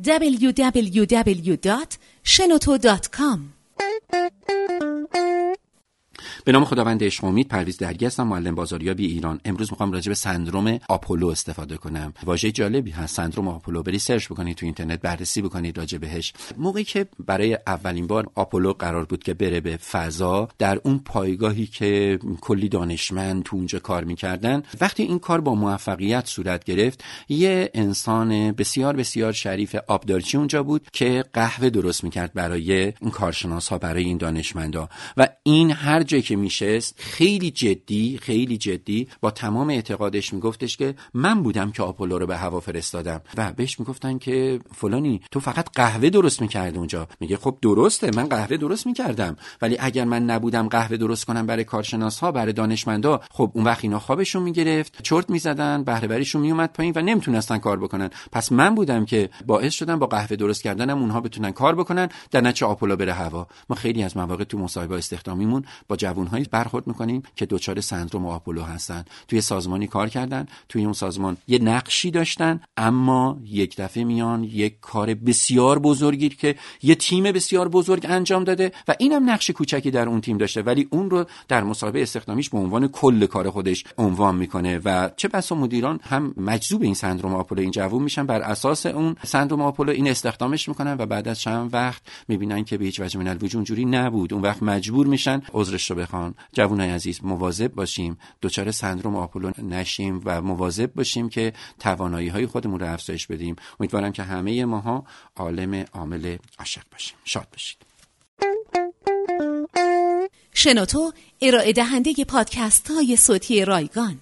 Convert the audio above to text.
www.shenoto.com به نام خداوند عشق امید پرویز درگی هستم معلم بازاریابی ایران. امروز می‌خوام راجع به سندروم آپولو استفاده کنم. واژه جالبی هست. سندروم آپولو برید search بکنید تو اینترنت بررسی بکنید راجع بهش. موقعی که برای اولین بار آپولو قرار بود که بره به فضا در اون پایگاهی که کلی دانشمند تو اونجا کار می‌کردن وقتی این کار با موفقیت صورت گرفت یه انسان بسیار بسیار شریف آبدارچی اونجا بود که قهوه درست می‌کرد برای این کارشناس ها برای این دانشمندا. و این هر جایی که میشست خیلی جدی خیلی جدی با تمام اعتقادش میگفتش که من بودم که آپولو رو به هوا فرستادم. و بهش می‌گفتن که فلانی تو فقط قهوه درست می‌کردی اونجا. میگه خب درسته من قهوه درست می‌کردم. ولی اگر من نبودم قهوه درست کنم برای کارشناس ها برای دانشمندا خب اون وقت اینا خوابشون می‌گرفت چرت می‌زدن بهره وریشون میومد پایین و نمی‌تونستن کار بکنن. پس من بودم که باعث شدم با قهوه درست کردنم اونها بتونن کار بکنن در نتیجه آپولو بره هوا. ما خیلی از مواقع تو مصاحبه استخدامیمون با جوانهایی برخورد می‌کنیم که دچار سندروم آپولو هستن. توی سازمانی کار کردن توی اون سازمان یه نقشی داشتن اما یک دفعه میان یک کار بسیار بزرگی که یه تیم بسیار بزرگ انجام داده و اینم نقش کوچکی در اون تیم داشته. ولی اون رو در مصاحبه استخدامیش به عنوان کل کار خودش عنوان می‌کنه و چه بسا مدیران هم مجذوب این سندروم آپولو این جوون میشن. بر اساس اون سندروم آپولو این استخدامش می‌کنن و بعد از چند وقت می‌بینن که به هیچ وجه من الوجود نبود. اون وقت مجبور میشن عذرش رو بخوان جوانای عزیز مواظب باشیم دچار سندروم آپولو نشیم و مواظب باشیم که توانایی های خودمون رو افزایش بدیم. امیدوارم که همه ماها عالم عامل عاشق باشیم. شاد باشید. شنوتو ارائه دهنده پادکست های صوتی رایگان.